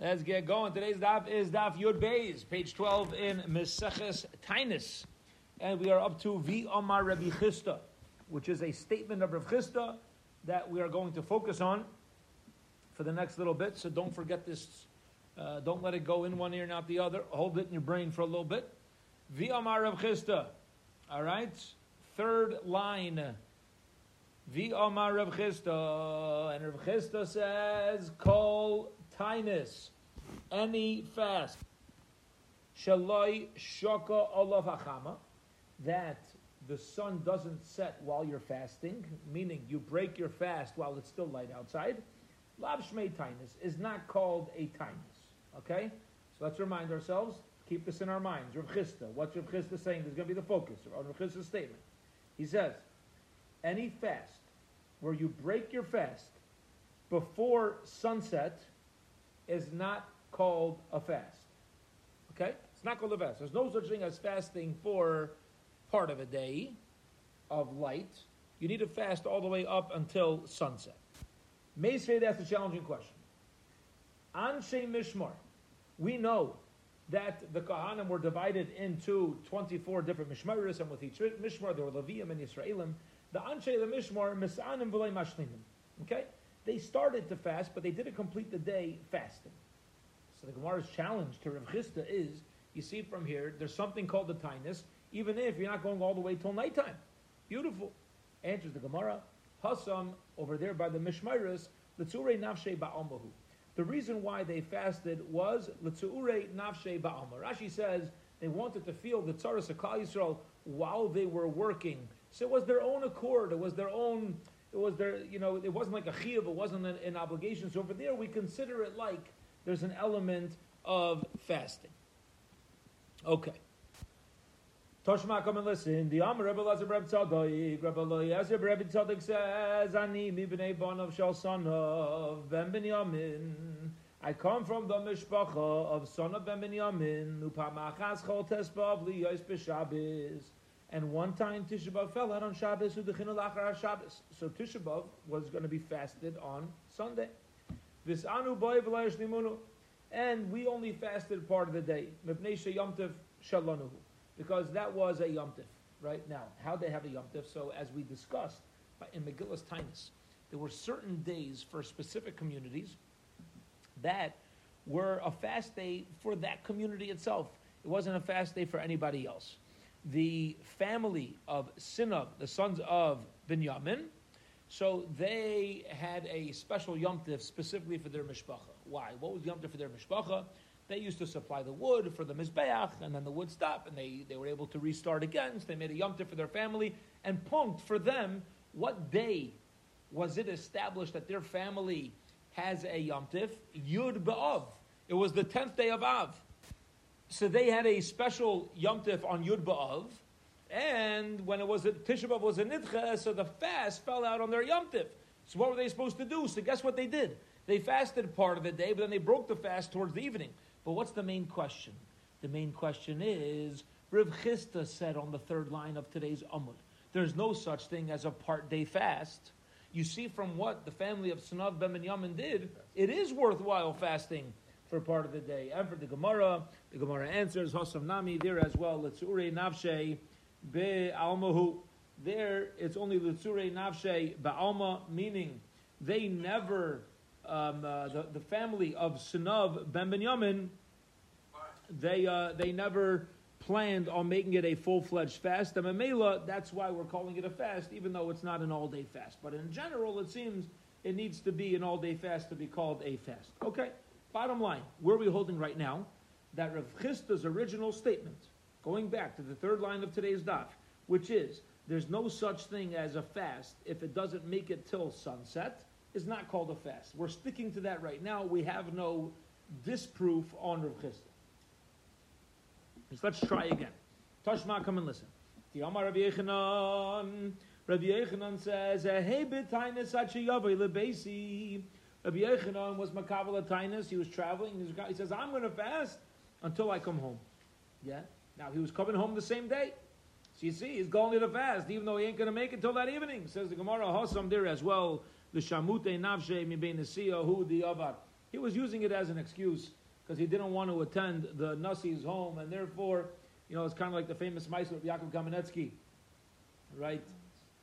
Let's get going. Today's daf is daf Yud Beis, page 12 in Meseches Tainis. And we are up to Vi Omar Rabbi Chisda, which is a statement of Rabbi Chisda that we are going to focus on for the next little bit. So don't forget this. Uh, don't let it go in one ear and out the other. Hold it in your brain for a little bit. Vi Omar Rabbi Chisda. All right? Third line. Vi Omar Rabbi Chisda. And Rabbi Chisda says, Kol Tainus, any fast, Shaloi Shoka Olav Hachama, that the sun doesn't set while you're fasting, meaning you break your fast while it's still light outside, Lav Shmei Tainus is not called a Tainus. Okay? So let's remind ourselves, keep this in our minds. Rav Chisda, what's Rav Chisda saying? This is going to be the focus of Rav Chisda's statement. He says, any fast where you break your fast before sunset is not called a fast. Okay? It's not called a fast. There's no such thing as fasting for part of a day of light. You need to fast all the way up until sunset. May say that's a challenging question. Anshe Mishmar, we know that the Kohanim were divided into 24 different Mishmaris, and with each Mishmar there were Levium and Yisraelim. The Anshe the Mishmar, Misanim V'lei Mashlimim. Okay? They started to fast, but they didn't complete the day fasting. So the Gemara's challenge to Rav Chisda is, you see from here, there's something called the tinus, even if you're not going all the way till nighttime. Beautiful. Answers the Gemara, Hasam, over there by the Mishmairis, L'tzure nafshe ba'almahu. The reason why they fasted was L'tzure nafshe ba'alma. Rashi says they wanted to feel the tzaras of Yisrael while they were working. So it was their own accord, it was their own it was there, you know, it wasn't like a chiyuv, it wasn't an, an, obligation. So over there, we consider it like there's an element of fasting. Okay. Toshma, come and listen. The Amr Rebbe Lazar Rebbe Tzadik, Rebbe Eliezer Rebbe Tzadik says, Ani mi b'nei bonav shal sonov ben Binyamin. I come from the mishpacha of son of ben Binyamin, upamachas chol tespav li yos b'shabes. And one time Tisha B'Av fell out on Shabbos, Shabbos. So Tisha B'Av was going to be fasted on Sunday. This Anu Boy And we only fasted part of the day. Because that was a Yomtiv. Right now, how they have a Yomtiv. So as we discussed in Megillus Tainus, there were certain days for specific communities that were a fast day for that community itself. It wasn't a fast day for anybody else the family of Sinab, the sons of Binyamin, so they had a special yomtiv specifically for their mishpacha. Why? What was the yomtiv for their mishpacha? They used to supply the wood for the mizbeach, and then the wood stopped, and they, they were able to restart again. So they made a yomtiv for their family. And punked for them, what day was it established that their family has a yomtiv? Yud B'Av. It was the tenth day of Av so they had a special Yom Tif on Yud B'Av, and when it was a Tisha B'Av was a Nidcha, so the fast fell out on their Yom Tif. So what were they supposed to do? So guess what they did? They fasted part of the day, but then they broke the fast towards the evening. But what's the main question? The main question is, Rav Chisda said on the third line of today's Amud, there's no such thing as a part day fast. You see from what the family of Sanav Ben Yamin did, it is worthwhile fasting for part of the day. And for the Gemara, the Gemara answers Hosam Nami there as well. Letzure Navshe Be Almahu. There it's only Letzure Navshe Ba'alma, meaning they never, um, uh, the, the family of Sinav Ben Binyamin, they, uh, they never planned on making it a full fledged fast. And Mamela, that's why we're calling it a fast, even though it's not an all day fast. But in general, it seems it needs to be an all day fast to be called a fast. Okay? Bottom line, where are we holding right now? That Rav Chisda's original statement, going back to the third line of today's daf, which is there's no such thing as a fast if it doesn't make it till sunset, is not called a fast. We're sticking to that right now. We have no disproof on Rav Chisda. let's try again. Tashma, come and listen. The Amar Rabbi Yechanan, Rabbi Yechanan says, eh, "Hey, b'tainis achiyavay lebesi." Rabbi Yechanan was. He was traveling. He says, "I'm going to fast until I come home." Yeah. Now he was coming home the same day. So you see, he's going to the fast, even though he ain't going to make it till that evening. Says the Gemara Hosam there as well. The shamute navshe hu the avar. He was using it as an excuse because he didn't want to attend the Nasi's home, and therefore, you know, it's kind of like the famous Meister of Yaakov Kamenetsky, right?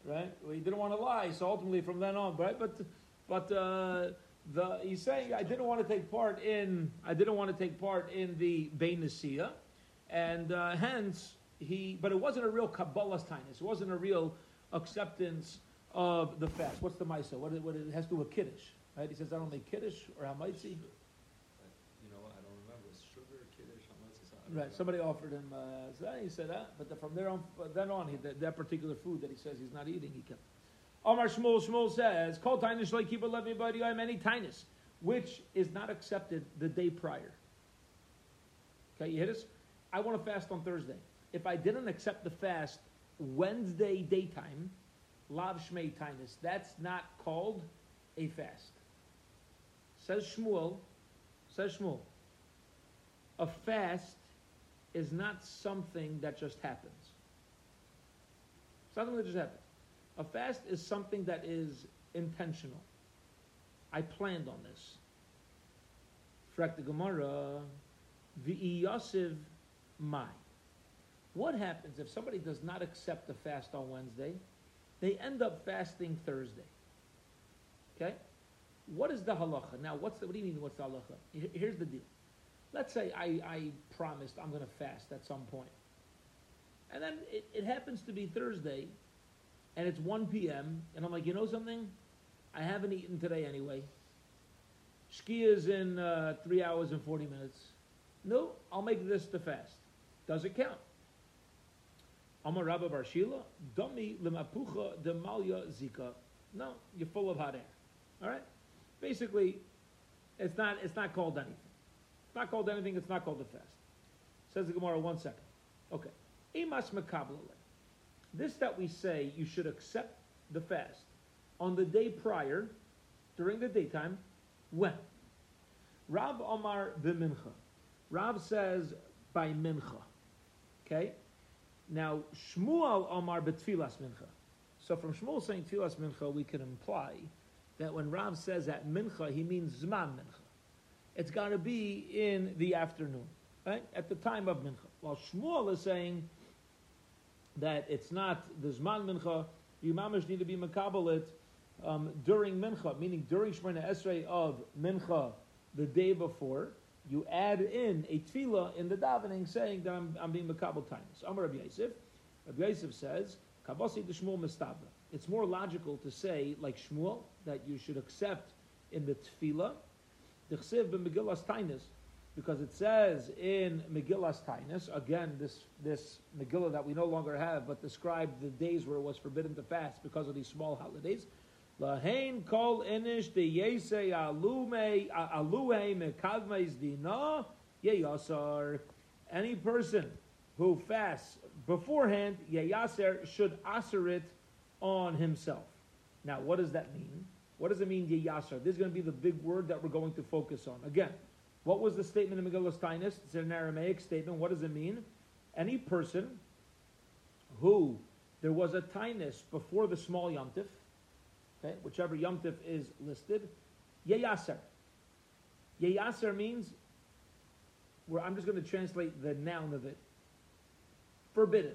Right? Well, he didn't want to lie, so ultimately from then on, right? But, but uh, the he's saying I didn't want to take part in I didn't want to take part in the Beinisia, and uh, hence he. But it wasn't a real Kabbalah's tinus. It wasn't a real acceptance of the fast. What's the Maisa? What, it, what it has to do with Kiddush, right? He says I don't make Kiddush or Hamaitzi. You know? I don't remember. It's sugar, kiddush, how much is that? Right. Somebody offered him. Uh, so he said that, but the, from there on, then on, he, that, that particular food that he says he's not eating, he kept. Omar Shmuel Shmuel says, "Call tinus like keep everybody I'm any tinus, which is not accepted the day prior." Okay, you hit us. I want to fast on Thursday. If I didn't accept the fast Wednesday daytime, lav shmei tinus, that's not called a fast. Says Shmuel. Says Shmuel. A fast is not something that just happens. Something that just happens. A fast is something that is intentional. I planned on this. Frak the Gemara, Yosef Mai. What happens if somebody does not accept the fast on Wednesday? They end up fasting Thursday. Okay? What is the halacha? Now, what's the, what do you mean, what's the halacha? Here's the deal. Let's say I, I promised I'm going to fast at some point. And then it, it happens to be Thursday, and it's 1 p.m., and I'm like, you know something? I haven't eaten today anyway. Shkia is in uh, 3 hours and 40 minutes. No, I'll make this the fast. Does it count? Amar Rabba Barshila, Dami Limapucha de Malya Zika. No, you're full of hot air. All right? Basically, it's not, it's not called anything. It's not called anything, it's not called a fast. Says the Gemara, one second. Okay. Imas Makablale. This that we say you should accept the fast on the day prior, during the daytime, when? Rab Omar b'mincha. Rab says by mincha. Okay? Now, Shmuel Omar b'tfilas mincha. So from Shmuel saying tfilas mincha, we can imply that when Rab says at mincha, he means zman mincha. It's got to be in the afternoon, right? At the time of mincha. While Shmuel is saying that it's not the Zman Mincha, you mamish need to be Makabalit um, during Mincha, meaning during Shemona Esrei of Mincha the day before, you add in a tefillah in the davening saying that I'm, I'm being Makabal times. Amar Rabbi Yosef, Rabbi Yosef says, Kabasi Shmuel. It's more logical to say, like Shmuel, that you should accept in the tefillah, the chsiv b'megillas tainis, because it says in Megillas Tainus, again, this, this Megillah that we no longer have, but described the days where it was forbidden to fast because of these small holidays. Lahain kol inish de yese alume aluhe mekavmeis dina yeyasar. Any person who fasts beforehand, yeyaser should aser it on himself. Now, what does that mean? What does it mean, yeyaser? This is going to be the big word that we're going to focus on. Again, what was the statement in Megillah Tainus? It's an Aramaic statement. What does it mean? Any person who there was a Tainus before the small Yomtiv, okay, whichever Yomtiv is listed, Yeyaser. Yeyaser means, where I'm just going to translate the noun of it, forbidden.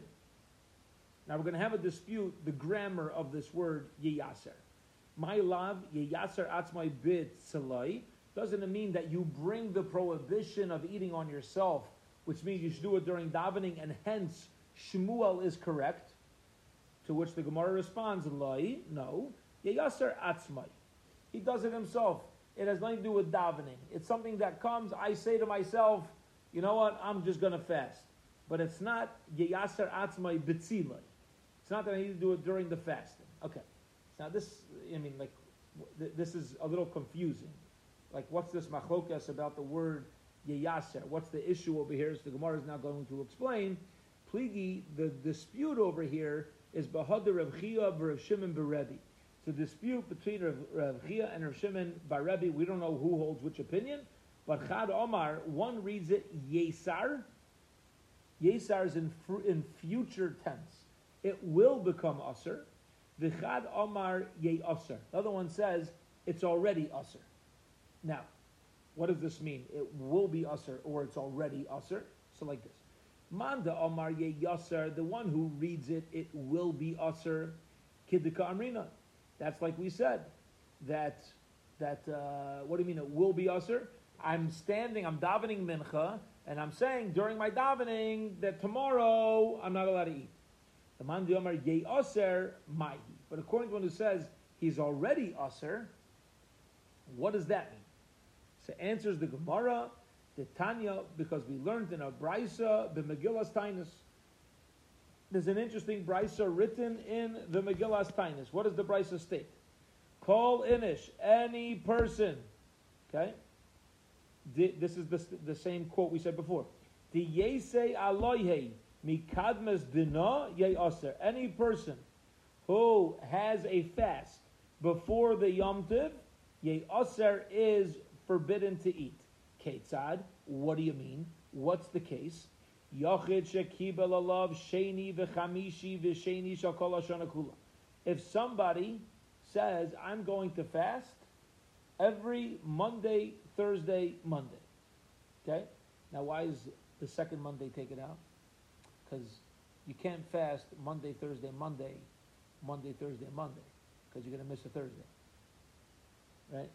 Now we're going to have a dispute the grammar of this word Yeyaser. My love, Yeyaser atzmai bit salai doesn't it mean that you bring the prohibition of eating on yourself, which means you should do it during davening, and hence Shmuel is correct? To which the Gemara responds, Lai, no, Yeyasser Atzmai. He does it himself. It has nothing to do with davening. It's something that comes, I say to myself, you know what, I'm just going to fast. But it's not Yeyasser Atzmai Bitzilai. It's not that I need to do it during the fasting. Okay. Now this, I mean, like, this is a little confusing like what's this machlokas about the word yeyaser? What's the issue over here? The Gemara is now going to explain. Pligi, the dispute over here is Bahadur Rav Chia Rav Shimon Berebi. It's a dispute between Rav, Rav Chia and Rav Shimon Berebi. We don't know who holds which opinion, but Chad Omar, one reads it Yesar. Yesar is in, in future tense. It will become Usr. The Chad Omar Ye Usr. The other one says it's already Usr. Now, What does this mean? It will be usher or it's already usher. So like this. Manda Omar Ye Yasser, the one who reads it, it will be usher. Kidika Amrina. That's like we said. That that uh, what do you mean it will be usher? I'm standing, I'm davening mincha, and I'm saying during my davening that tomorrow I'm not allowed to eat. The man the Omar Ye Aser Mahi. But according to one who says he's already Aser, what does that mean? So answers the Gemara, the Tanya, because we learned in a Brisa, the Megillas Tainus. There's an interesting Brisa written in the Megillas Tainus. What does the Brisa state? Call Inish, any person. Okay? This is the, the same quote we said before. The Yese Aloyhe Mikadmes Dina Ye Aser. Any person who has a fast before the Yom Tiv, Ye Aser is forbidden to eat. Ketzad, what do you mean? What's the case? If somebody says, I'm going to fast every Monday, Thursday, Monday. Okay? Now, why is the second Monday taken out? Because you can't fast Monday, Thursday, Monday, Monday, Thursday, Monday, because you're going to miss a Thursday. Right?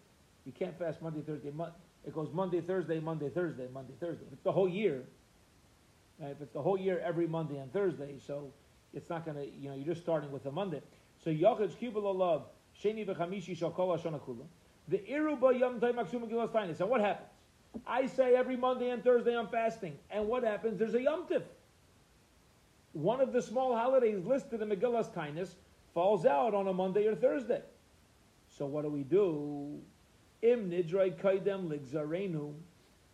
You can't fast Monday, Thursday, Monday. It goes Monday, Thursday, Monday, Thursday, Monday, Thursday. If it's the whole year, right? If it's the whole year, every Monday and Thursday, so it's not going to, you know, you're just starting with a Monday. So Yachid Kibul Olav, Sheni v'chamishi shal kol kula. The iruba yom maksum tainis. And what happens? I say every Monday and Thursday I'm fasting. And what happens? There's a yom. One of the small holidays listed in Megillas Tainus falls out on a Monday or Thursday. So what do we do? Im kaidem ligzarenu.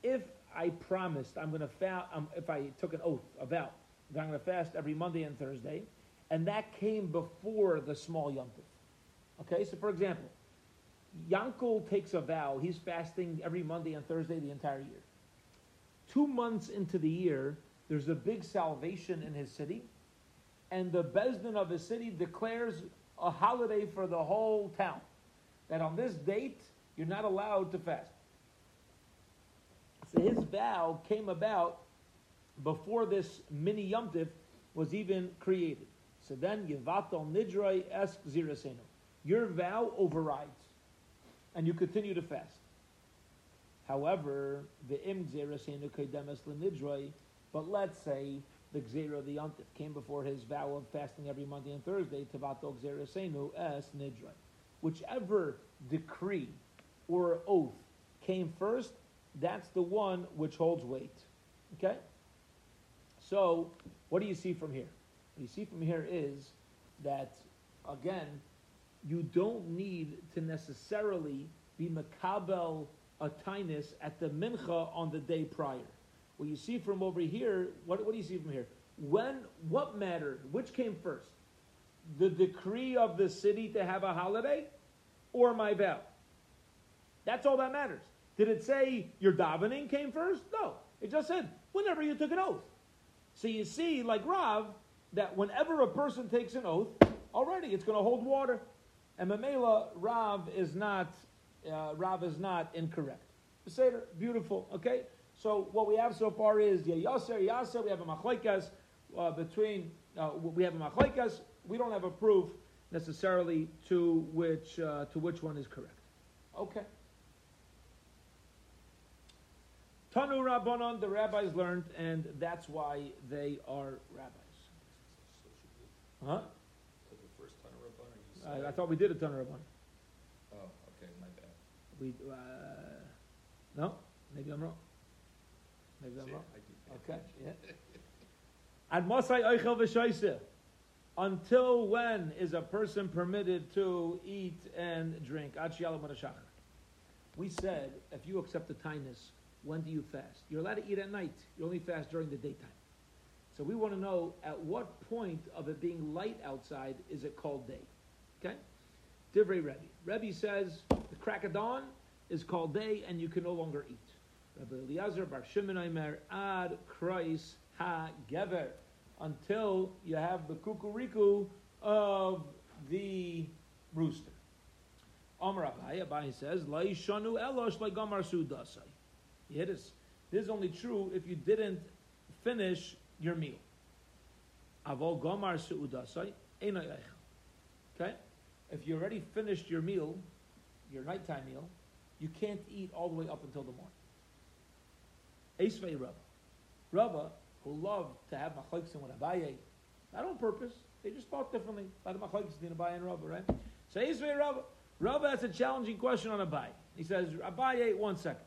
If I promised I'm going to fast, um, if I took an oath, a vow, that I'm going to fast every Monday and Thursday, and that came before the small yom tif. Okay, so for example, Yankel takes a vow, he's fasting every Monday and Thursday the entire year. Two months into the year, there's a big salvation in his city, and the Besdin of his city declares a holiday for the whole town. That on this date, you're not allowed to fast. So his vow came about before this mini yomtiv was even created. So then, Yevatel Nidroi Esk Zirasenu your vow overrides, and you continue to fast. However, the im lenidroi, but let's say the gzera the yontif came before his vow of fasting every Monday and Thursday, tavato gzerasenu es nidroi. Whichever decree or oath came first, that's the one which holds weight. Okay? So, what do you see from here? What you see from here is that, again, you don't need to necessarily be makabel a tainus at the mincha on the day prior. What you see from over here, what, what do you see from here? When, what mattered? Which came first? The decree of the city to have a holiday or my vow? That's all that matters. Did it say your davening came first? No. It just said whenever you took an oath. So you see, like Rav, that whenever a person takes an oath, already it's going to hold water. And Mamela, Rav is not, uh, Rav is not incorrect. Seder, beautiful, okay? So what we have so far is yeah, Yaser, we have a machlaikas uh, between, uh, we have a machlaikas, we don't have a proof necessarily to which, uh, to which one is correct. Okay. Tanu Rabbanon, the rabbis learned, and that's why they are rabbis. Huh? I, I thought we did a of one. Oh, okay, my bad. We, uh, no, maybe I'm wrong. Maybe I'm wrong. Okay, yeah. Ad Mosai Eichel V'Shoiseh. Until when is a person permitted to eat and drink? Ad Shialam. We said, if you accept the kindness, when do you fast? You're allowed to eat at night. You only fast during the daytime. So we want to know at what point of it being light outside is it called day? Okay? Divrei Rebbe. Rebbe says the crack of dawn is called day and you can no longer eat. Rabbi Eliezer Bar Shimon Aimer Ad Kreis Ha Gever until you have the kukuriku of the rooster. Amar Abaye, Abaye says, Laishanu Elosh Lagamar Sudasai. Yidis. This is only true if you didn't finish your meal. Avol gomar. Okay? If you already finished your meal, your nighttime meal, you can't eat all the way up until the morning. Esvei Rabba. Rabba, who loved to have machlekes with Abaye, not on purpose, they just thought differently by the machlekes between Abaye and Rabba, right? So Esvei Rabba. Rabba has a challenging question on Abaye. He says, Abaye, one second.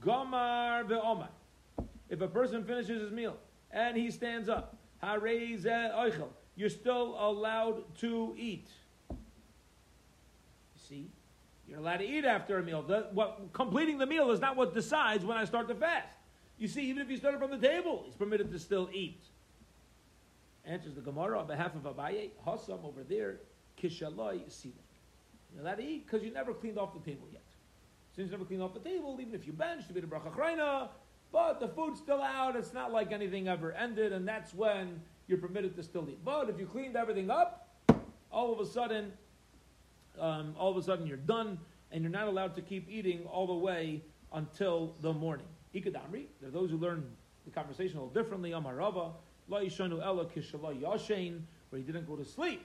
Gomar ve'omar. If a person finishes his meal and he stands up, oichel, you're still allowed to eat. You see, you're allowed to eat after a meal. The, what, completing the meal is not what decides when I start to fast. You see, even if you started from the table, he's permitted to still eat. Answers the Gemara on behalf of Abaye, Hassam over there, Kishaloi Sila. You're allowed to eat because you never cleaned off the table yet. Since you never cleaned off the table, even if you benched, you did a bracha chreina, but the food's still out, it's not like anything ever ended, and that's when you're permitted to still eat. But if you cleaned everything up, all of a sudden, um, all of a sudden you're done, and you're not allowed to keep eating all the way until the morning. Ikadamri, there are those who learn the conversation a little differently. Amarava, la yishanu ela kishala yashain, where he didn't go to sleep.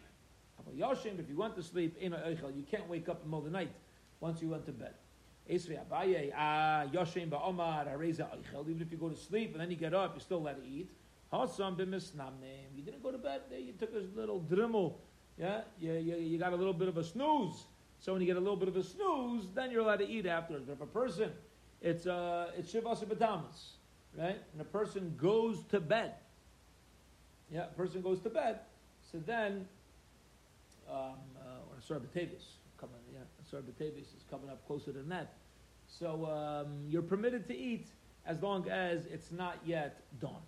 Yashain, if you went to sleep, you can't wake up in the middle of the night once you went to bed. Abaye, ah, Ba'omar, Areza Eichel. Even if you go to sleep and then you get up, you still let it eat. Hasam. You didn't go to bed, you took a little drimmel. Yeah, you, you, you got a little bit of a snooze. So when you get a little bit of a snooze, then you're allowed to eat afterwards. But if a person, it's uh, it's shivasa b'tamas, right? And a person goes to bed. Yeah, a person goes to bed. So then, um, or coming. Yeah, is coming up closer than that. So um, you're permitted to eat as long as it's not yet dawn.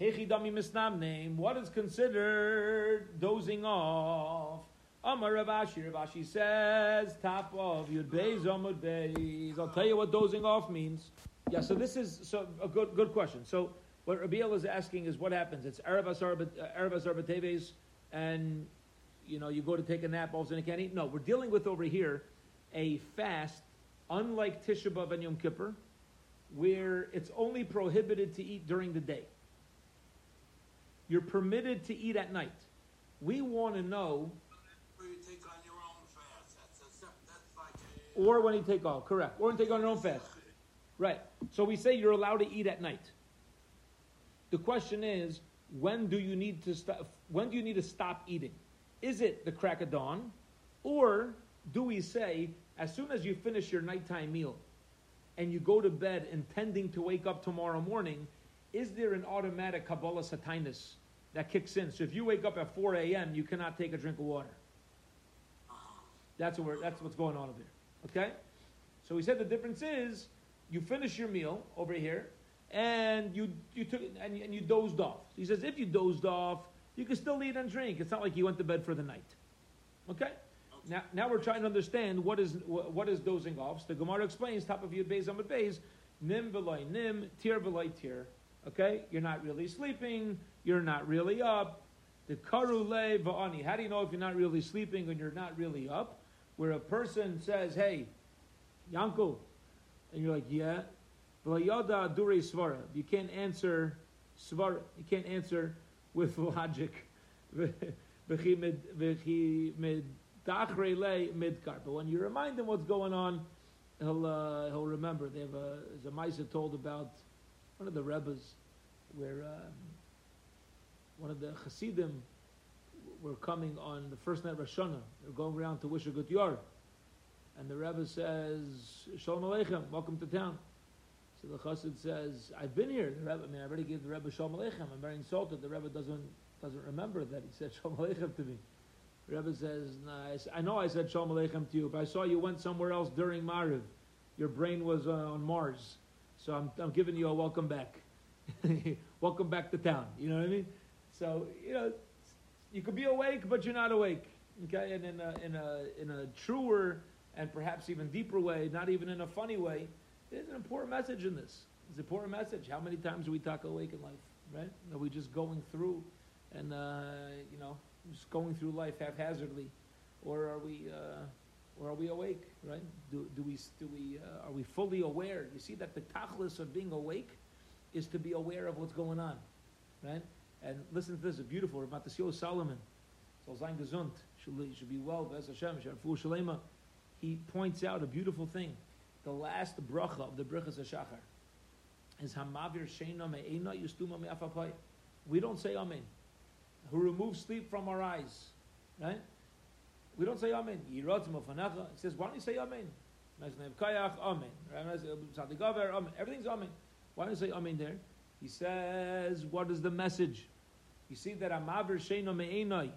Hechidami misnam name. What is considered dozing off? Amar Rav Ashi. Ravashi says, top of Yud Beis Amud. I'll tell you what dozing off means. Yeah, so this is so a good good question. So what Rabiel is asking is what happens? It's Erev Asar Teves, and you know you go to take a nap, all of a sudden you can't eat. No, we're dealing with over here a fast, unlike Tisha B'av and Yom Kippur, where it's only prohibited to eat during the day. You're permitted to eat at night. We want to know. Or when you take off, correct. Or when you take on your own fast. Right. So we say you're allowed to eat at night. The question is, when do you need to stop? When do you need to stop eating? Is it the crack of dawn, or do we say as soon as you finish your nighttime meal and you go to bed intending to wake up tomorrow morning, is there an automatic Kabbalah satinus that kicks in? So if you wake up at 4 a.m., you cannot take a drink of water. That's, what that's what's going on over there. Okay? So we said the difference is you finish your meal over here and you, you took and, and you dozed off. He says if you dozed off, you can still eat and drink. It's not like you went to bed for the night. Okay? Now, now we're trying to understand what is what is dozing off. So the Gemara explains top of Yud Beis Amud Beis, nim v'loy nim, tir v'loy tir. Okay, you're not really sleeping, you're not really up. The karu le va'ani. How do you know if you're not really sleeping and you're not really up? Where a person says, "Hey, Yanko," and you're like, "Yeah," v'layada dure svara. You can't answer svara. You can't answer with logic. But when you remind him what's going on, he'll uh, he'll remember. They have a there's a Maisa told about one of the Rebbes where um, one of the Hasidim were coming on the first night of Rosh Hashanah. They're going around to wish a good yard. And the Rebbe says, Shalom Aleichem, welcome to town. So the Chassid says, I've been here. The Rebbe, I mean, I already gave the Rebbe Shalom Aleichem. I'm very insulted. The Rebbe doesn't, doesn't remember that he said Shalom Aleichem to me. The Rebbe says, nah, I know I said Shalom Aleichem to you. If I saw you went somewhere else during Mariv, your brain was uh, on Mars. So I'm, I'm giving you a welcome back. welcome back to town. You know what I mean? So, you know, you could be awake, but you're not awake. Okay? And in a, in a, in a truer and perhaps even deeper way, not even in a funny way, there's an important message in this. It's an important message. How many times do we talk awake in life, right? Are we just going through and, uh, you know, just going through life haphazardly? Or are we, uh, or are we awake? Right? Do, do we do we uh, are we fully aware? You see that the tachlis of being awake is to be aware of what's going on, right? And listen to this, a beautiful Rav Matisyahu Salomon, soll sein gesund, should, be well, Hashem. He points out a beautiful thing. The last bracha of the brachas Hashachar is Hamavir Sheina Me'ena Yustuma Me'afapai. We don't say Amen. Who removes sleep from our eyes, right? We don't say Amen. Yiratzim Ofanecha. It says, why don't you say Amen? Amen. Everything's Amen. Why don't you say Amen there? He says, what is the message? You see that Amavir Sheina Me'enai,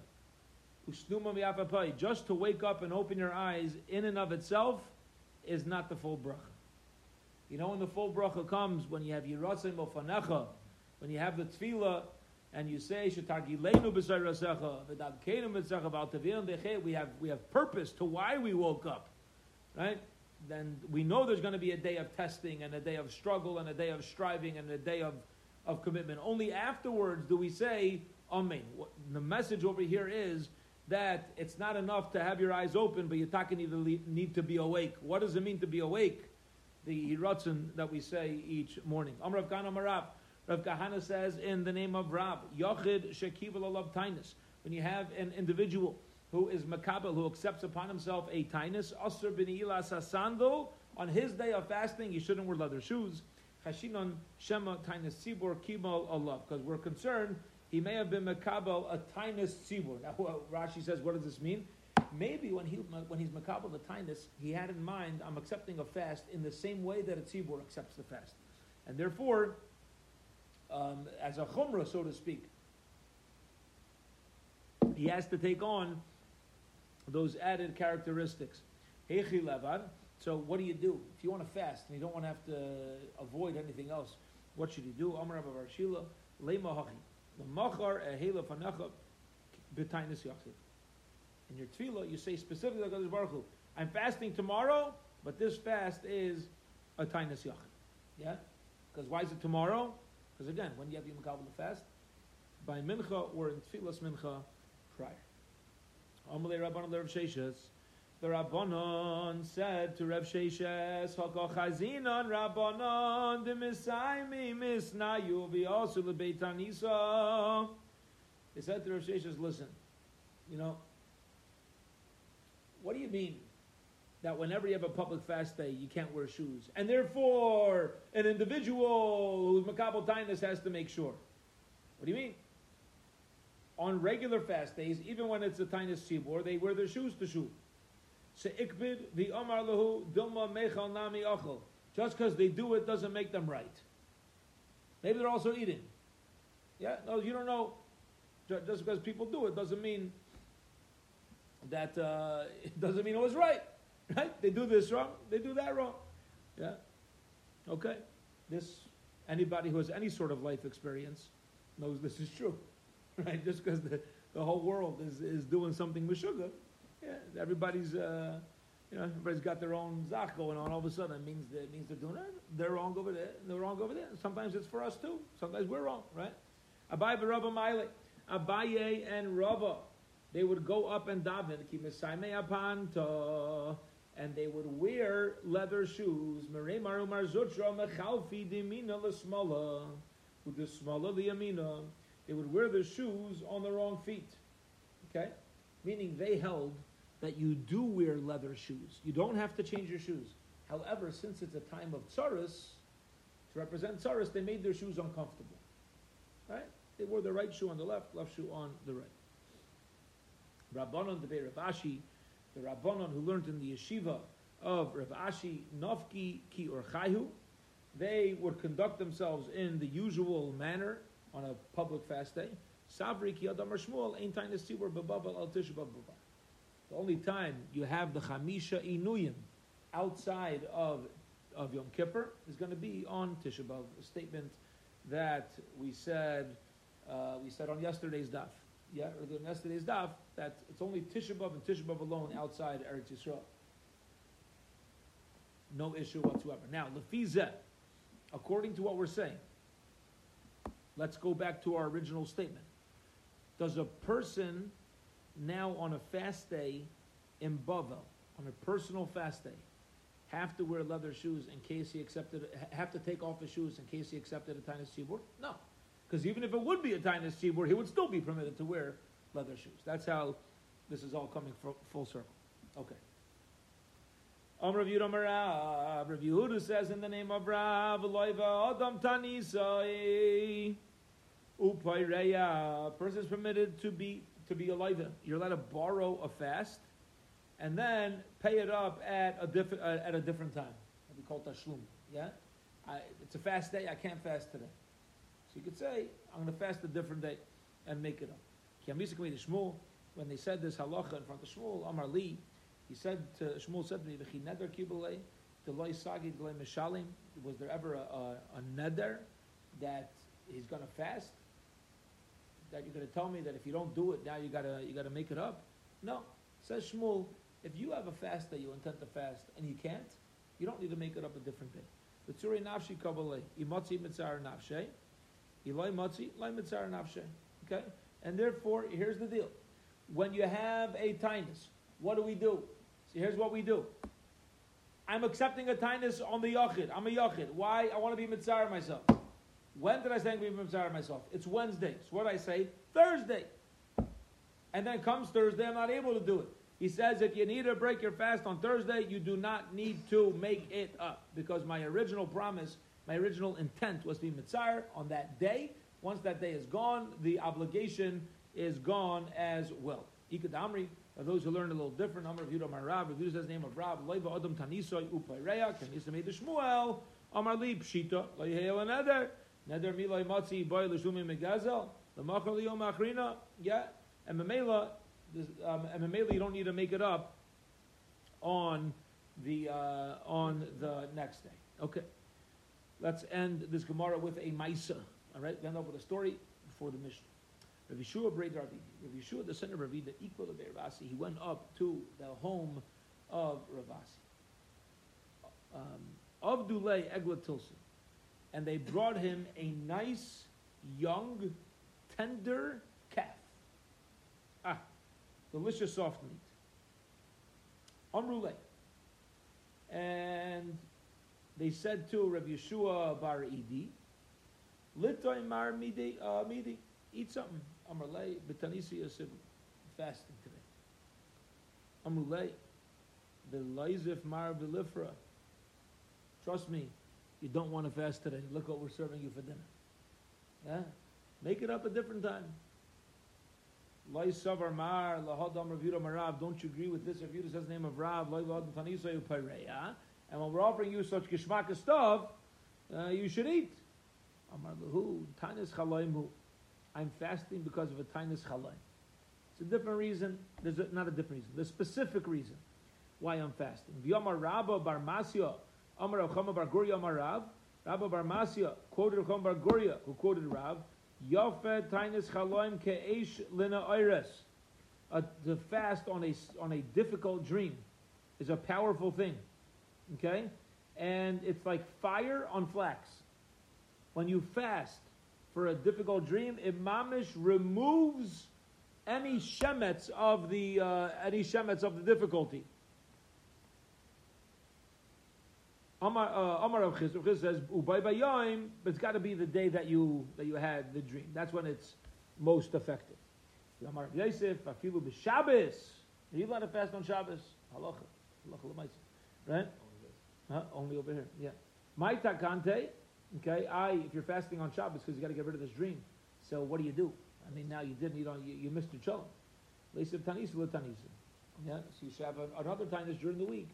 just to wake up and open your eyes in and of itself is not the full bracha. You know when the full bracha comes, when you have Yiratzim Ofanecha, when you have the tefillah, and you say we have we have purpose to why we woke up, right? Then we know there's going to be a day of testing and a day of struggle and a day of striving and a day of of commitment. Only afterwards do we say Amen. The message over here is that it's not enough to have your eyes open, but talking need to, be awake. What does it mean to be awake? The hiratzin that we say each morning. Amrav Gan Amarav. Rav Kahana says in the name of Rab, Yochid Shekiv Alav Tainus. When you have an individual who is Makabel, who accepts upon himself a Tainus, Asr bin Ila Sasando, on his day of fasting, he shouldn't wear leather shoes. Hashinon Shema Tainus Sibor Kimal Allah. Because we're concerned he may have been Makabel a Tainus Sibor. Now, Rashi says, what does this mean? Maybe when, he, when he's Makabel the Tainus, he had in mind, I'm accepting a fast in the same way that a Tzibor accepts the fast. And therefore, um, as a chumrah, so to speak. He has to take on those added characteristics. Hechi levad. So what do you do if you want to fast and you don't want to have to avoid anything else? What should you do? Amar Shila lema lemachar ehela fanecha b'tainis yachid. In your tefillah, you say specifically Baruch Hu, I'm fasting tomorrow, but this fast is a tainis yachid. Yeah, because why is it tomorrow? Because again, when do you have Yom Kippur fast? By Mincha or in Tfilas Mincha prior. Amalei Rabbanon Rav Sheshes. The Rabbanon said to Rav Sheshes, Haka Chazinon Rabbanon de Misaimi Misnayu V'Yosu Lebeitanisa. They said to Rav Sheshes, listen, you know, what do you mean that whenever you have a public fast day, you can't wear shoes. And therefore, an individual who's Makabal Tainus has to make sure. What do you mean? On regular fast days, even when it's a Tainus Sibor, they wear their shoes to shoot. Se'ikbid the Omar Lahu Dilma Mechal Nami Achel. Just because they do it doesn't make them right. Maybe they're also eating. Yeah, no, you don't know. Just because people do it doesn't mean that uh, it doesn't mean it was right. Right? They do this wrong, they do that wrong. Yeah? Okay? This, anybody who has any sort of life experience knows this is true. Right? Just because the, the whole world is, is doing something with sugar, yeah, everybody's, uh, you know, everybody's got their own zach going on. All of a sudden, it means, that, means they're doing it. They're wrong over there. They're wrong over there. Sometimes it's for us too. Sometimes we're wrong, right? Abaye Rabba Maile. Abaye and Rabba, they would go up and daven. Ki and they would wear leather shoes. With the smala the amina, they would wear the shoes on the wrong feet. Okay, meaning they held that you do wear leather shoes. You don't have to change your shoes. However, since it's a time of tsaris, to represent tsaris, they made their shoes uncomfortable. Right? They wore the right shoe on the left, left shoe on the right. Rabbanon the Rav Ashi, the Rabbanon who learned in the yeshiva of Rav Ashi Nofki Ki or Chayhu, they would conduct themselves in the usual manner on a public fast day. Sabri Ki Adam Shmuel Ein Tain Esibur Bebavel Al Tishba The only time you have the Chamisha Inuyim outside of of Yom Kippur is going to be on Tisha B'av, a statement that we said uh, we said on yesterday's daf yeah, in yesterday's daf, that it's only Tisha B'Av and Tisha B'Av alone outside Eretz Yisrael. No issue whatsoever. Now, Lefizeh, according to what we're saying, let's go back to our original statement. Does a person now on a fast day in Bavel, on a personal fast day, have to wear leather shoes in case he accepted, have to take off his shoes in case he accepted a Tainus Tzibur? No. Because even if it would be a Tainus Tzibur, he would still be permitted to wear leather shoes. That's how this is all coming full, circle. Okay. Um, Rav Yehuda Rav Yehuda says in the name of Rav, Loiva Adam Tanisai. A person is permitted to be to be a loiva. You're allowed to borrow a fast, and then pay it up at a different uh, at a different time. We call it tashlum. Yeah, I, it's a fast day. I can't fast today, so you could say I'm going to fast a different day and make it up. When they said this halacha in front of Shmuel, Amar Li, he said to Shmuel said to me, "V'chi neder kibulei, mishalim." Was there ever a, a, a neder that he's going to fast? That you're going to tell me that if you don't do it now, you got to you got to make it up? No, says Shmuel. If you have a fast that you intend to fast and you can't, you don't need to make it up a different day. The tzuri nafshi kabbalei imotzi mitzar nafshe, iloi motzi loi mitzar nafshe. Okay, and therefore here's the deal: when you have a tinus, what do we do? See, here's what we do. I'm accepting a tinus on the yachid. I'm a yachid. Why? I want to be mitzar myself. When did I say I'm going to be mitzar myself? It's Wednesday. So what I say? Thursday. And then comes Thursday, I'm not able to do it. He says if you need to break your fast on Thursday, you do not need to make it up because my original promise, my original intent was to be mitzar on that day. Once that day is gone, the obligation is gone as well. Ikad Amri, those who learn a little different. Amr Yehuda Amar Rav, Rav Yehuda says name of Rav, Leiva Adam Tanisoy Upaireya, Kanisa made the Shmuel, Amar Li Pshita, Leiheo Neder, Neder Miloi Matzi, Boy Lishumi Megazel, Lamachar Liyom Achrina, yeah, and Mamela, um, and Mamela you don't need to make it up on the, uh, on the next day. Okay. Let's end this Gemara with a Maisa. All right, end up with a story before the Mishnah. Rav Yeshua Brei Ravidi. Rav Yeshua, the son of Ravida, equal of Rav Ashi, he went up to the home of Rav Ashi. Um, Abdullah Egla Tilson. And they brought him a nice, young, tender calf. Ah, delicious soft meat. Amrulay. And they said to Rav Yeshua Bar Idi, Litoy Mar Midi, uh, Midi, eat something. Amrulay, Betanisi Yosef, fasting today. Amrulay, Belaizif Mar Belifra. Trust me, you don't want to fast today. Look what we're serving you for dinner. Yeah? Make it up a different time. Loi Mar, Lahadam Ravuda Marav. Don't you agree with this? Ravuda says the name of Rav, Loi. And when we're offering you such geshmaka stuff, uh, you should eat. Amar Chalaimhu. I'm fasting because of a Tanis Chalaim. It's a different reason. There's a, not a different reason. The specific reason why I'm fasting. V'yamar Rabba Bar Masya, Amar Chama Bar Guria Amar Rav. Rabba Bar Masya quoted Chama Bar Guria, who quoted Rav. Yafed Tainus Chaloim Ke'esh Lina Iris. To fast on a, on a difficult dream is a powerful thing. Okay? And it's like fire on flax. When you fast for a difficult dream, it mamish removes any shemets of the uh, any shemets of the difficulty. Amar uh, Amar Rav Chiz, Rav says ubay bayayim, but it's got to be the day that you that you had the dream. That's when it's most effective. Amar Rav Yosef afilu b'Shabbos. Are you allowed to fast on Shabbos? Halacha, halacha l'maisa, right? Huh? Only over here, yeah. My takante, okay. I if you're fasting on Shabbos because you got to get rid of this dream. So what do you do? I mean, now you didn't. You don't. You, you missed your cholent. Leisiv tanisa l'tanisa. Yeah. So you should have another time this during the week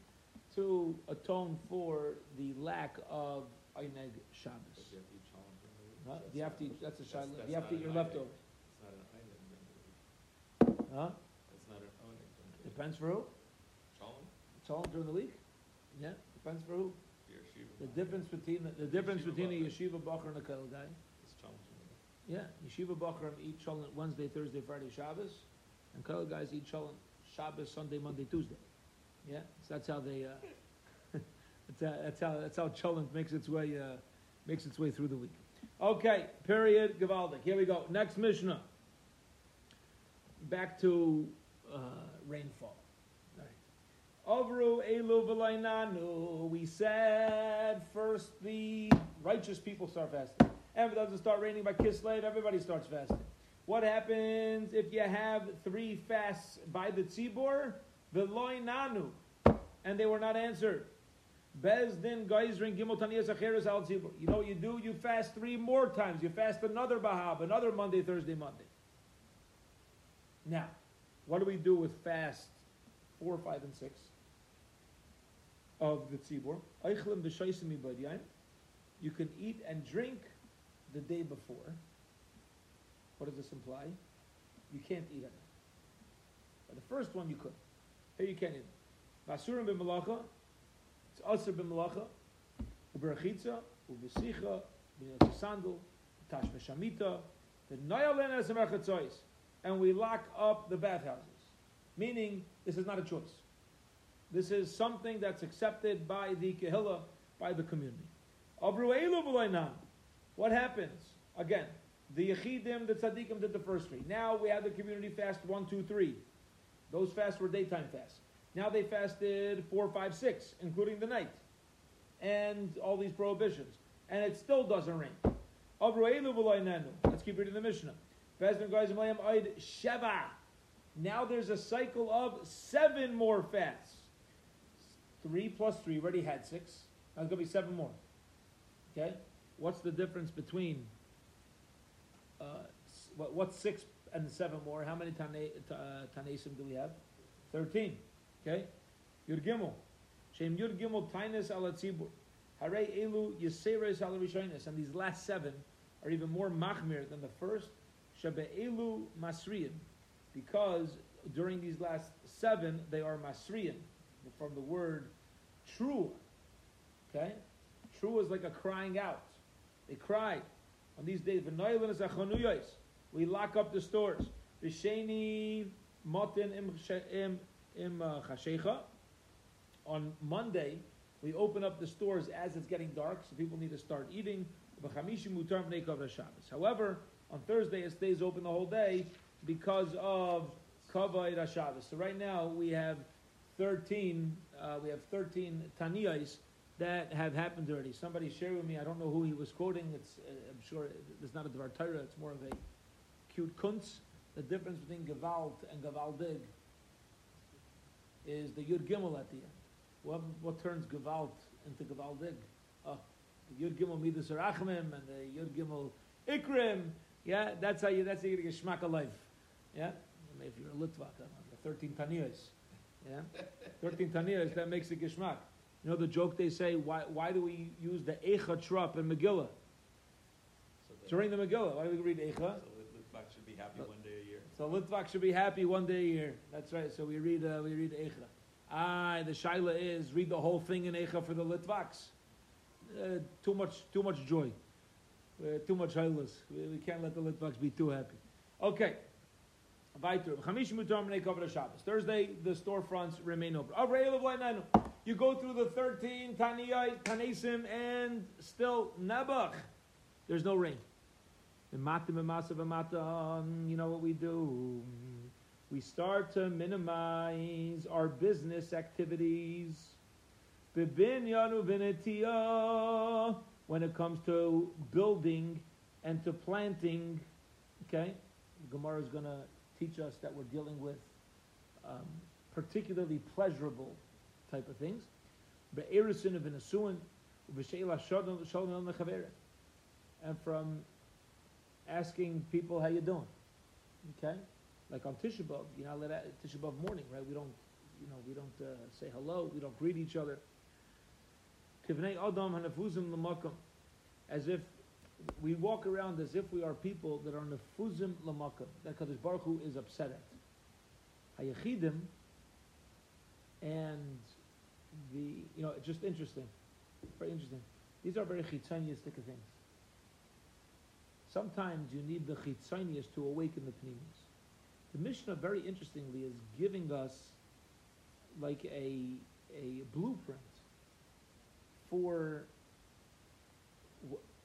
to atone for the lack of Eineg Shabbos. But you have to eat challah during the week. Huh? That's You have to eat, that's a that's you have to eat your leftovers. It's not an einig during the week. Huh? It's not an einig during the week. Depends for who? Challah, It's during the week? Yeah, depends for who. The difference between, the, the difference between a yeshiva bacher and a kotel guy. It's challah during the week. Yeah, yeshiva bacher eat cholent Wednesday, Thursday, Friday, Shabbos, and kotel guys eat cholent Shabbos, Sunday, Monday, Tuesday. Yeah, so that's how they, uh, that's how, that's how, that's how cholent makes its way, uh, makes its way through the week. Okay, period, Gavaldik. Here we go. Next Mishnah. Back to uh, rainfall. Avru elu v'lainanu. We said first the righteous people start fasting. And if it doesn't start raining by Kislev, everybody starts fasting. What happens if you have three fasts by the tzibor? V'loinanu. And they were not answered. Bezdin Geisrin Gimel Taniyas Acheres Al Tzibur. You know what you do? You fast three more times. You fast another Bahab, another Monday, Thursday, Monday. Now, what do we do with fast four, five, and six of the Tzibur? Eichlim B'Shaisim Ibadiyim. You can eat and drink the day before. What does this imply? You can't eat it. But the first one you could. Here you can't eat. Basurim b'malacha, it's aser b'malacha, u'berachitza, u'besicha, b'nil sandal, tash b'shamita, the noyalen as a and we lock up the bathhouses. Meaning, this is not a choice. This is something that's accepted by the kehillah, by the community. What happens? Again, the Yechidim, the Tzaddikim did the first three. Now we have the community fast one, two, three. Those fasts were daytime fasts. Now they fasted four, five, six, including the night. And all these prohibitions. And it still doesn't rain. Let's keep reading the Mishnah. Now there's a cycle of seven more fasts. Three plus three, already had six. Now there's going to be seven more. Okay? What's the difference between uh, what, what's six and seven more? How many tane, tanesim do we have? Thirteen. Okay? Yud Gimel. Shem Yud Gimel Tainus Elu Yiseres ala. And these last seven are even more machmir than the first. Shebe Elu Masriyan. Because during these last seven, they are Masriyan. From the word true. Okay? True is like a crying out. They cried. On these days, we lock up the stores. V'sheni motin im uh, chashecha. On Monday, we open up the stores as it's getting dark, so people need to start eating. However, on Thursday it stays open the whole day because of kavod Shabbos. So right now we have 13, uh, we have 13 taniyas that have happened already. Somebody shared with me, I don't know who he was quoting, it's, uh, I'm sure it's not a Dvar Torah, it's more of a cute kunz. The difference between Gewalt and Gevaldig is the Yud Gimel at the end. What, what turns Gewalt into Gevaldig? Oh, ah, the Yud Gimel Midas Rachmim and the Yud Gimel Ikrim. Yeah, that's how you, that's how you get Geschmack of life. Yeah? If you're a Litvak, 13 Taniyas. Yeah? 13 Taniyas, that makes it Geschmack. You know the joke they say, why, why do we use the Eicha Trup in Megillah? So During the Megillah, why do we read Eicha? So Litvak should be happy one day a year. So Litvak should be happy one day a year. That's right. So we read uh, we read Eicha. Ah, the shaila is read the whole thing in Eicha for the Litvaks. Uh, too much too much joy. Uh, too much highlas. We, we, can't let the Litvaks be too happy. Okay. Thursday, the storefronts remain open. You go through the 13 Taniyai, Tanesim, and still Nebuch. There's no rain. You know what we do? We start to minimize our business activities. When it comes to building and to planting, okay? Gemara is going to teach us that we're dealing with um, particularly pleasurable type of things. And from asking people how you doing, okay? Like on Tisha B'av, you know, Tisha B'av morning, right? We don't, you know, we don't uh, say hello, we don't greet each other. As if we walk around as if we are people that are nefuzim lamakam, that Kadosh Baruch Hu is upset at. Hayachidim and the, you know, it's just interesting, very interesting. These are very chitzoniistic things. Sometimes you need the chitzonius to awaken the pneumius. The Mishnah, very interestingly, is giving us like a, a blueprint for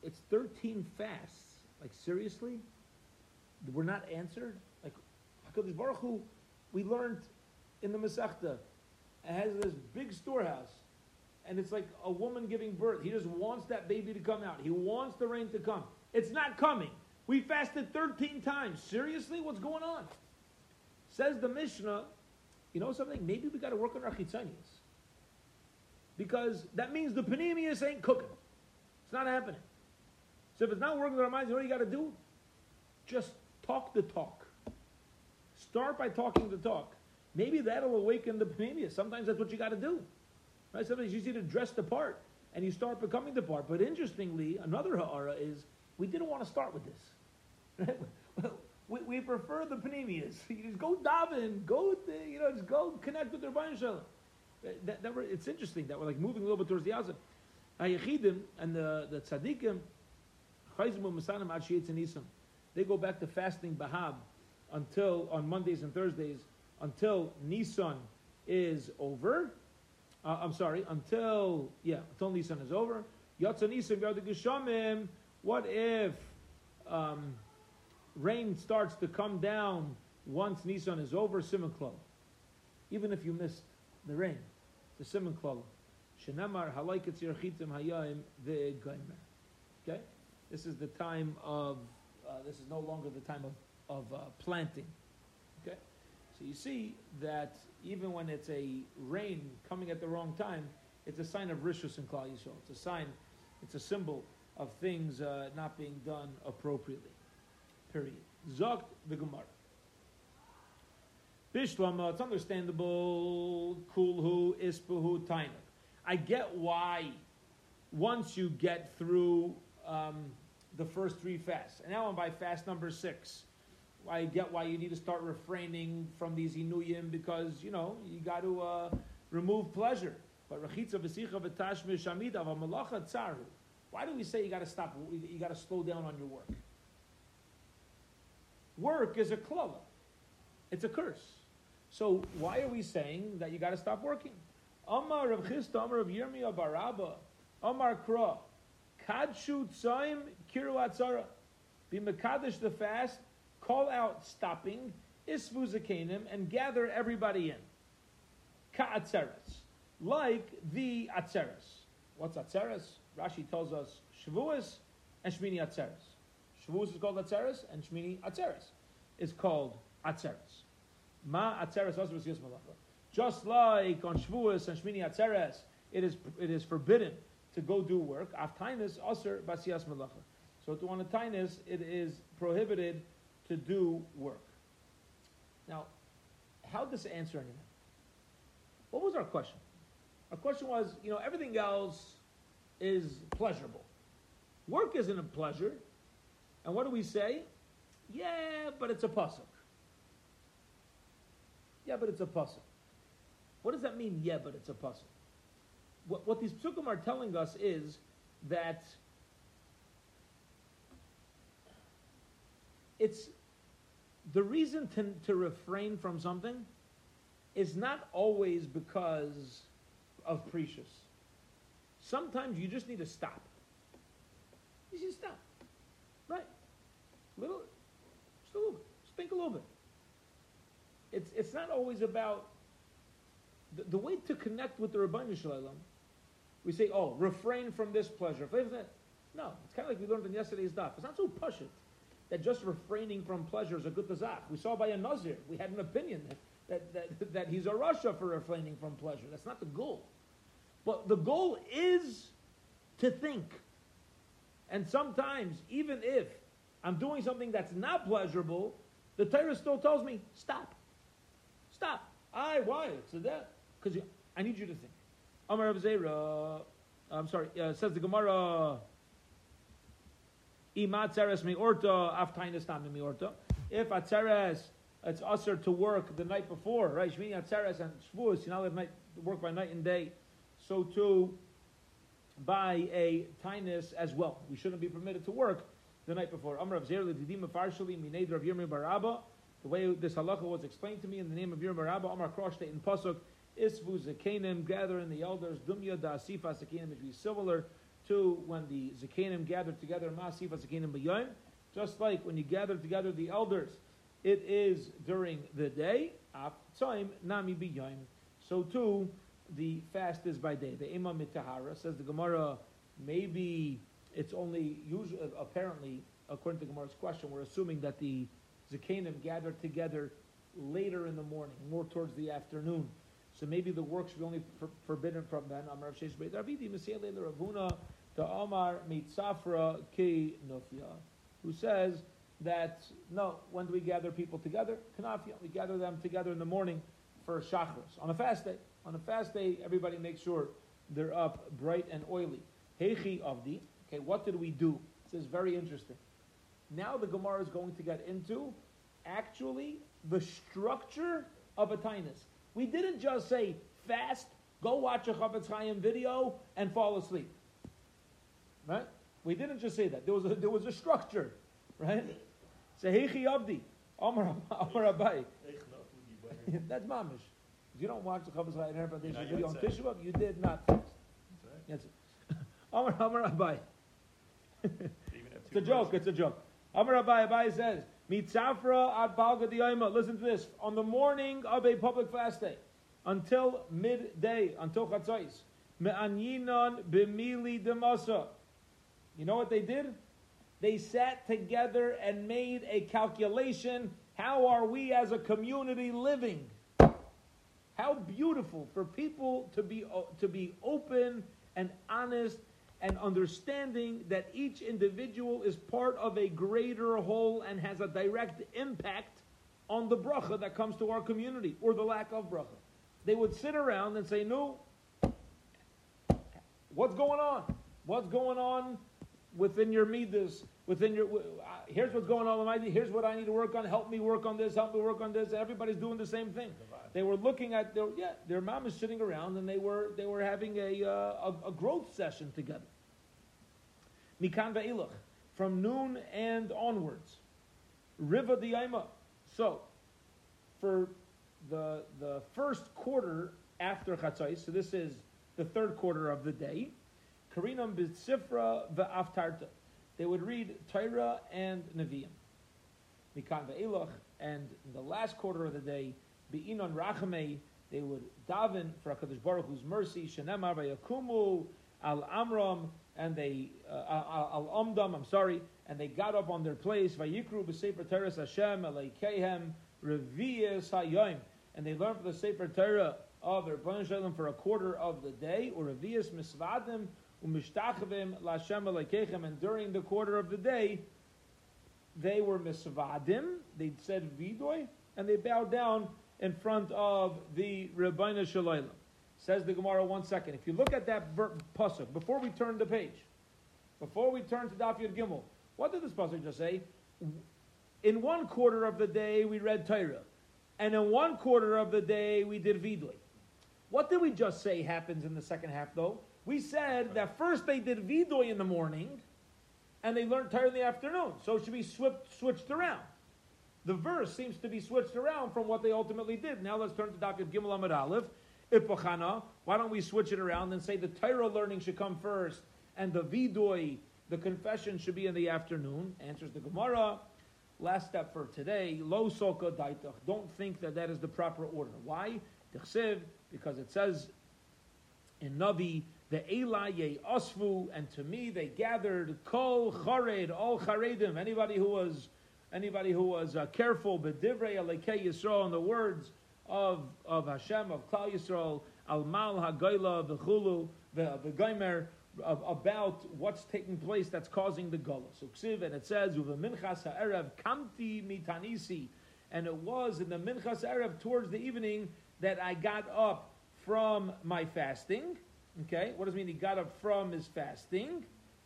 it's 13 fasts. Like seriously, we're not answered. Like Hakadosh Baruch Hu, we learned in the Masechta has this big storehouse, and it's like a woman giving birth. He just wants that baby to come out. He wants the rain to come. It's not coming. We fasted 13 times. Seriously? What's going on? Says the Mishnah, you know something? Maybe we got to work on our chitzanias. Because that means the panemius ain't cooking. It's not happening. So if it's not working with our minds, you know what you got to do? Just talk the talk. Start by talking the talk. Maybe that'll awaken the panemius. Sometimes that's what you got to do. Right? Sometimes you need to dress the part, and you start becoming the part. But interestingly, another ha'ara is we didn't want to start with this. We, we prefer the panemius. You just go daven, go, you know, just go connect with the Ribbono Shel Olam. That, that, it's interesting that we're like moving a little bit towards the outside. Hayechidim and the, the tzaddikim, they go back to fasting Bahab until on Mondays and Thursdays until Nisan is over. Uh, I'm sorry, until yeah, until Nisan is over. Yatsa Nisan. What if um, rain starts to come down once Nisan is over? Simon Even if you missed the rain, the Simon Klal. Shenamar halayket zirchitim hayayim ve'egaimer. Okay? This is the time of, uh, this is no longer the time of, of uh, planting. Okay? So you see that even when it's a rain coming at the wrong time, it's a sign of rishus and klal yisrael. It's a sign, it's a symbol of things uh, not being done appropriately. Period. Zogt the Gemara. Bishlama, it's understandable. Kulhu, ispuhu, tainuk. I get why once you get through um, the first three fasts, and now I'm by fast number six. I get why you need to start refraining from these inuyim because you know you got to uh, remove pleasure. But rechitza v'sicha v'tashmish amida v'malacha tzaru. Why do we say you got to stop? You got to slow down on your work. Work is a klala. It's a curse. So why are we saying that you got to stop working? Amar Rav Chisda, Amar Rav Yirmiyah bar Abba, Amar Kra, Kadshu Tzaim Kiru Atzara. Be Mekadesh the fast, call out stopping, Isvu Zakanim, and gather everybody in. Ka'atzeres. Like the Atzeres. What's Atzeres? Rashi tells us Shavuos and Shmini Atzeres. Shavuos is called Atzeres, and Shmini Atzeres is called Atzeres. Ma atzeres. Just like on Shavuos and Shmini Atzeres, it is it is forbidden to go do work. Aftainus aser basias malacha. So to on a tainus, it is prohibited to do work. Now, how does this answer anything? What was our question? Our question was, you know, everything else is pleasurable. Work isn't a pleasure. And what do we say? Yeah, but it's a pasuk. Yeah, but it's a puzzle. What does that mean? Yeah, but it's a puzzle. What, what these psukim are telling us is that it's the reason to, to refrain from something is not always because of precious. Sometimes you just need to stop. You just stop. Right. Little, just a little bit. Just think a little bit it's, it's not always about the, the way to connect with the Ribbono Shel Olam. We say, oh, refrain from this pleasure. No, it's kind of like we learned in yesterday's daf. It's not so pushit that just refraining from pleasure is a good tazak. We saw by a nazir, we had an opinion that, that, that, that he's a rasha for refraining from pleasure. That's not the goal. But the goal is to think. And sometimes, even if I'm doing something that's not pleasurable, the Torah still tells me, stop. Stop. I, why? It's a that. Because I need you to think. Amar Rav Zera, I'm sorry, uh, says the Gemara, Ima tzeres mi orta, aftainis tam mi orta. If atzeres, it's usher to work the night before, right? Shmini atzeres and shvuos, you know, they work by night and day. So too, by a tinus as well. We shouldn't be permitted to work the night before. Zera, l'didim farshali Yirmi bar Abba, the way this halacha was explained to me in the name of Yom Rabba Amar Kroshte in Pasuk, Isvu Zakanim, gather in the elders, Dumya da Asifa Zakanim, which is similar to when the Zakanim gathered together, Masifa Zakanim B'yom, just like when you gather together the elders, it is during the day, time Nami B'yom. so too the fast is by day. The Imam Mitahara says the Gemara, maybe it's only usually, uh, apparently, according to Gemara's question, we're assuming that the Zakanim gathered together later in the morning, more towards the afternoon. So maybe the work should be only for, forbidden from then. Amar Rav Sheish Beit Ravidi Ravuna to Amar Mitzafra Ki Nufya, who says that no, when do we gather people together? Kanafia, we gather them together in the morning for Shachris on a fast day. On a fast day, everybody makes sure they're up bright and oily. Heichi Avdi. Okay, what did we do? This is very interesting. Now the Gemara is going to get into actually the structure of a tinus. We didn't just say fast, go watch a Chafetz Chaim video and fall asleep. Right? We didn't just say that. There was a, there was a structure, right? Sehechi Abdi, Amar Abaye. That's mamish. If you don't watch the Chafetz Chaim Foundation video on Tisha you did not fast. That's it. Amar Amar Abaye. It's a joke. It's a joke. Amar Abaye Abaye says. Mitzafra ad balga Listen to this. On the morning of a public fast day, until midday, until chatzais, me'anyinon b'mili demasa. You know what they did? They sat together and made a calculation. How are we as a community living? How beautiful for people to be, uh, to be open and honest and understanding that each individual is part of a greater whole and has a direct impact on the bracha that comes to our community or the lack of bracha. They would sit around and say, No, what's going on? What's going on within your midas? Within your, uh, here's what's going on with my, here's what I need to work on. Help me work on this. Help me work on this. Everybody's doing the same thing. They were looking at their, yeah, their mom is sitting around and they were, they were having a, uh, a, a growth session together. Mikan ve'ilach, from noon and onwards. Riva di'ayma. So, for the, the first quarter after Chatzai, so this is the third quarter of the day, Karinam b'tzifra ve'aftarta. They would read Torah and Nevi'im. Mikan ve'ilach, and the last quarter of the day, be'inon rachamei, they would daven for HaKadosh Baruch Hu's mercy, shenemar vayakumu al amram, and they uh, al omdam. I'm sorry, and they got up on their place. Vayikru b'sefer teres Hashem aleikehem revius hayom, and they learned for the sefer Torah of their Shalom for a quarter of the day, or revius misvadim lashem and during the quarter of the day, they were misvadim. They said vidoy, and they bowed down in front of the Ribbono Shel Olam. Says the Gemara, one second. If you look at that ver- pasuk, before we turn the page, before we turn to Daf Yud Gimel, what did this pasuk just say? In one quarter of the day we read Torah, and in one quarter of the day we did Vidui. What did we just say happens in the second half, though? We said that first they did Vidui in the morning, and they learned Torah in the afternoon. So it should be switched, switched around. The verse seems to be switched around from what they ultimately did. Now let's turn to Dr. Gimel Amud Aleph. Ipachana, why don't we switch it around and say the Torah learning should come first and the Vidoi, the confession, should be in the afternoon? Answers the Gemara. Last step for today, Lo Soka Daitach. Don't think that that is the proper order. Why? Because it says in Navi, the Elaye Osvu, and to me they gathered Kol Chared, all Charedim, anybody who was anybody who was uh, careful, Bedivrei Alekei Yisrael, in the words of, of Hashem, of Klal Yisrael, Al Mal HaGoyla, V'chulu, V'goymer, about what's taking place that's causing the Gola. So Ksiv, and it says, Uveminchas ha'erev kamti mitanisi, and it was in the Minchas Erev towards the evening that I got up from my fasting. Okay, what does it mean he got up from his fasting?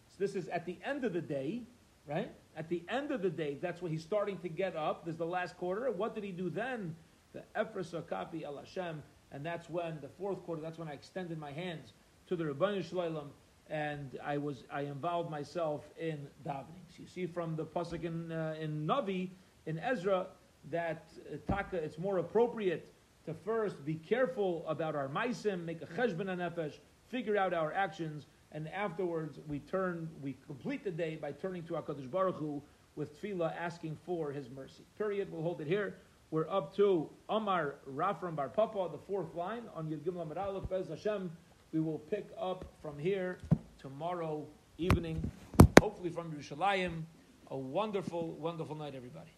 So this is at the end of the day, right? At the end of the day, that's when he's starting to get up. There's the last quarter. What did he do then? the Efres Kafi El Hashem, and that's when the fourth quarter. That's when I extended my hands to the Ribbono Shel Olam, and I was I involved myself in davenings. You see from the pasuk in, uh, in Navi in Ezra that uh, taka it's more appropriate to first be careful about our maisim, make a cheshbon nefesh, figure out our actions, and afterwards we turn we complete the day by turning to Hakadosh Baruch Hu with tefillah asking for His mercy. Period. We'll hold it here. We're up to Amar Rafram Bar Papa, the fourth line on Yud Gimel Aleph. Bez Hashem, we will pick up from here tomorrow evening, hopefully from Yerushalayim. A wonderful, wonderful night, everybody.